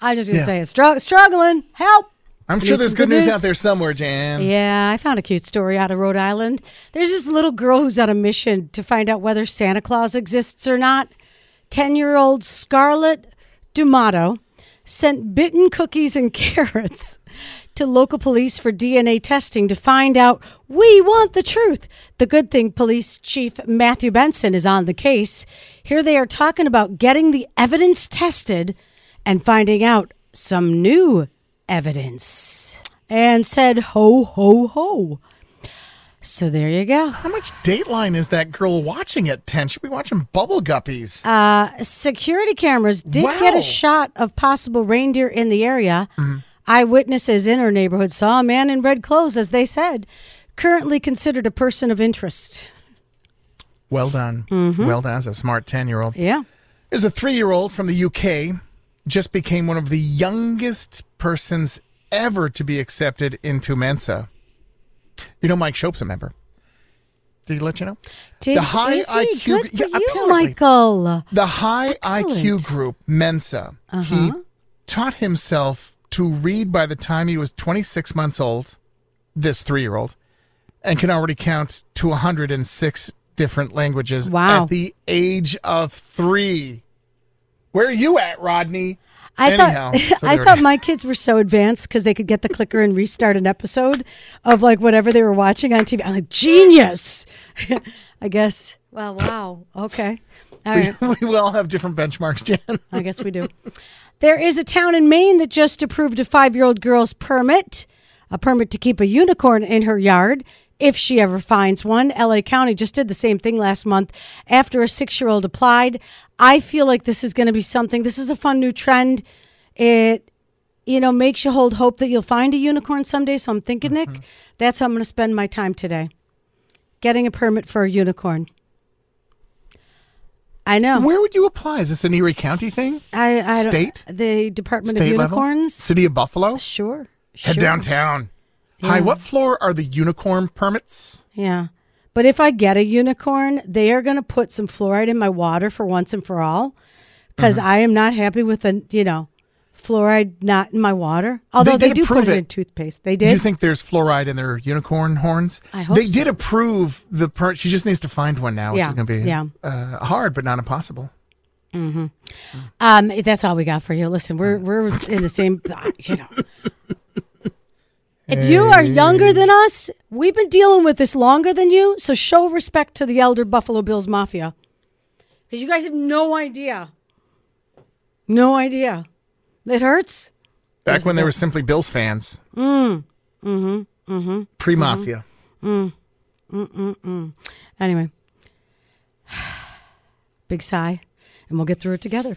I just gonna Yeah. say it. Strug- struggling. Help. I'm sure there's good good news news. out there somewhere, Jan. Yeah, I found a cute story out of Rhode Island. There's this little girl who's on a mission to find out whether Santa Claus exists or not. 10 year old Scarlett Dumato sent bitten cookies and carrots to local police for DNA testing to find out we want the truth. The good thing, Police Chief Matthew Benson is on the case. Here they are talking about getting the evidence tested and finding out some new evidence. And said, ho, ho, ho. So there you go. How much Dateline is that girl watching at 10? She'll be watching Bubble Guppies. Uh, security cameras did get a shot of possible reindeer in the area. Mm-hmm. Eyewitnesses in her neighborhood saw a man in red clothes, as they said, currently considered a person of interest. well done. Mm-hmm. Well done. As a smart 10 year old. Yeah. There's a three year old from the UK, just became one of the youngest persons ever to be accepted into Mensa. You know, Mike Shope's a member. Did he let you know? Did, The high? IQ Good yeah, you. Michael. The high Excellent. IQ group, Mensa, he uh-huh. taught himself to read by the time he was 26 months old, this three year old, and can already count to 106 different languages Wow. at the age of three. Where are you at, Rodney? I Anyhow, thought so I thought my kids were so advanced because they could get the clicker and restart an episode of like whatever they were watching on TV. I'm like genius. I guess. Well, wow. Okay. All right. we all have different benchmarks, Jan. I guess we do. There is a town in Maine that just approved a five year old girl's permit, a permit to keep a unicorn in her yard if she ever finds one. LA County just did the same thing last month after a six year old applied. I feel like this is going to be something, this is a fun new trend. It, you know, makes you hold hope that you'll find a unicorn someday. So I'm thinking, Nick, mm-hmm. that's how I'm going to spend my time today getting a permit for a unicorn. I know. Where would you apply? Is this an Erie County thing? I, I State? the Department State of level? Unicorns. City of Buffalo? Sure. Head sure. downtown. Hi, what floor are the unicorn permits? Yeah. But if I get a unicorn, they are going to put some fluoride in my water for once and for all because Mm-hmm. I am not happy with the, you know, fluoride not in my water. Although they, did do put it, it. in toothpaste. They did. Do you think there's fluoride in their unicorn horns? I hope they so. did approve the per. She just needs to find one now, which Yeah, is going to be yeah. uh, hard, but not impossible. um, that's all we got for you. Listen, we're we're in the same, you know. If you are younger than us, we've been dealing with this longer than you, so show respect to the elder Buffalo Bills Mafia. Because you guys have no idea. No idea. It hurts. Back when they were simply Bills fans. Mm. Mm-hmm. Mm-hmm. Pre mafia. Mm. Mm-mm-mm. Anyway, big sigh, and we'll get through it together.